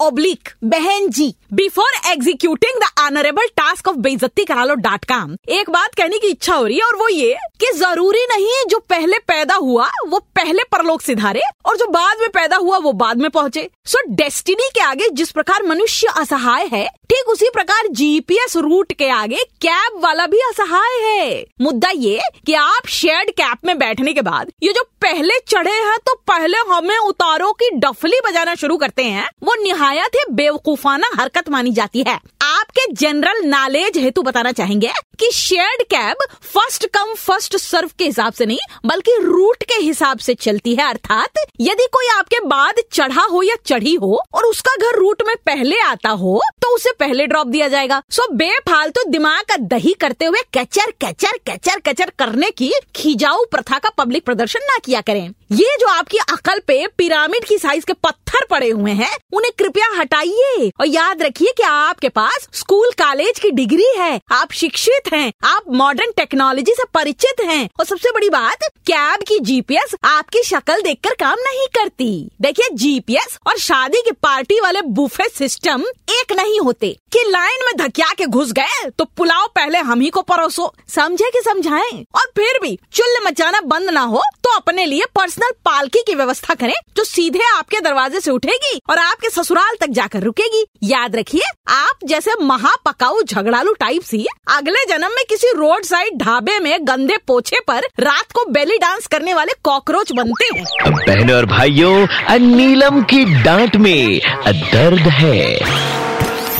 Oblique बहन जी before executing the honourable task of बेइज्जती करा लो डॉट कॉम। एक बात कहने की इच्छा हो रही है और वो ये कि ज़रूरी नहीं है जो पहले पैदा हुआ वो पहले परलोक सिधारे और जो बाद में पैदा हुआ वो बाद में पहुँचे। सो so, डेस्टिनी के आगे जिस प्रकार मनुष्य असहाय है ठीक उसी प्रकार जीपीएस रूट के आगे कैब वाला भी असहाय है। मुद्दा ये कि आप शेयर्ड कैब में बैठने के बाद ये जो पहले चढ़े हैं तो पहले हमें उतारो की डफली बजाना शुरू करते हैं वो निहायत ही बेवकूफाना हरकत मानी जाती है। आपके जनरल नॉलेज हेतु बताना चाहेंगे कि shared cab first come first serve के हिसाब से नहीं, बल्कि रूट के हिसाब से चलती है, अर्थात यदि कोई आपके बाद चढ़ा हो या चढ़ी हो और उसका घर रूट में पहले आता हो उसे पहले ड्रॉप दिया जाएगा। सो बेफालतू तो दिमाग का दही करते हुए कैचर कैचर कैचर कैचर करने की खिजाऊ प्रथा का पब्लिक प्रदर्शन ना किया करें। ये जो आपकी अकल पे पिरामिड की साइज़ के पत्थर पड़े हुए हैं, उन्हें कृपया हटाइए। और याद रखिए कि आपके पास स्कूल कॉलेज की डिग्री है। आप शिक्षित हैं, आप मॉडर्न टेक्नोलॉजी से परिचित हैं। और सबसे बड़ी बात कैब की जीपीएस आपकी शक्ल देखकर काम नहीं करती। देखिए जीपीएस और शादी की पार्टी वाले बुफे सिस्टम एक नहीं होते कि लाइन में धकिया के घुस गए तो पुलाव पहले हम ही को परोसो। समझे कि समझाए? और फिर भी चुल्ल मचाना बंद ना हो तो अपने लिए पर्सनल पालकी की व्यवस्था करें, जो सीधे आपके दरवाजे से उठेगी और आपके ससुराल तक जाकर रुकेगी। याद रखिए, आप जैसे महापकाऊ झगड़ालू टाइप सी, अगले जन्म में किसी रोड साइड ढाबे में गंदे पोछे पर रात को बेली डांस करने वाले कॉकरोच बनते हैं। बहनों और भाइयों नीलम की डांट में दर्द है।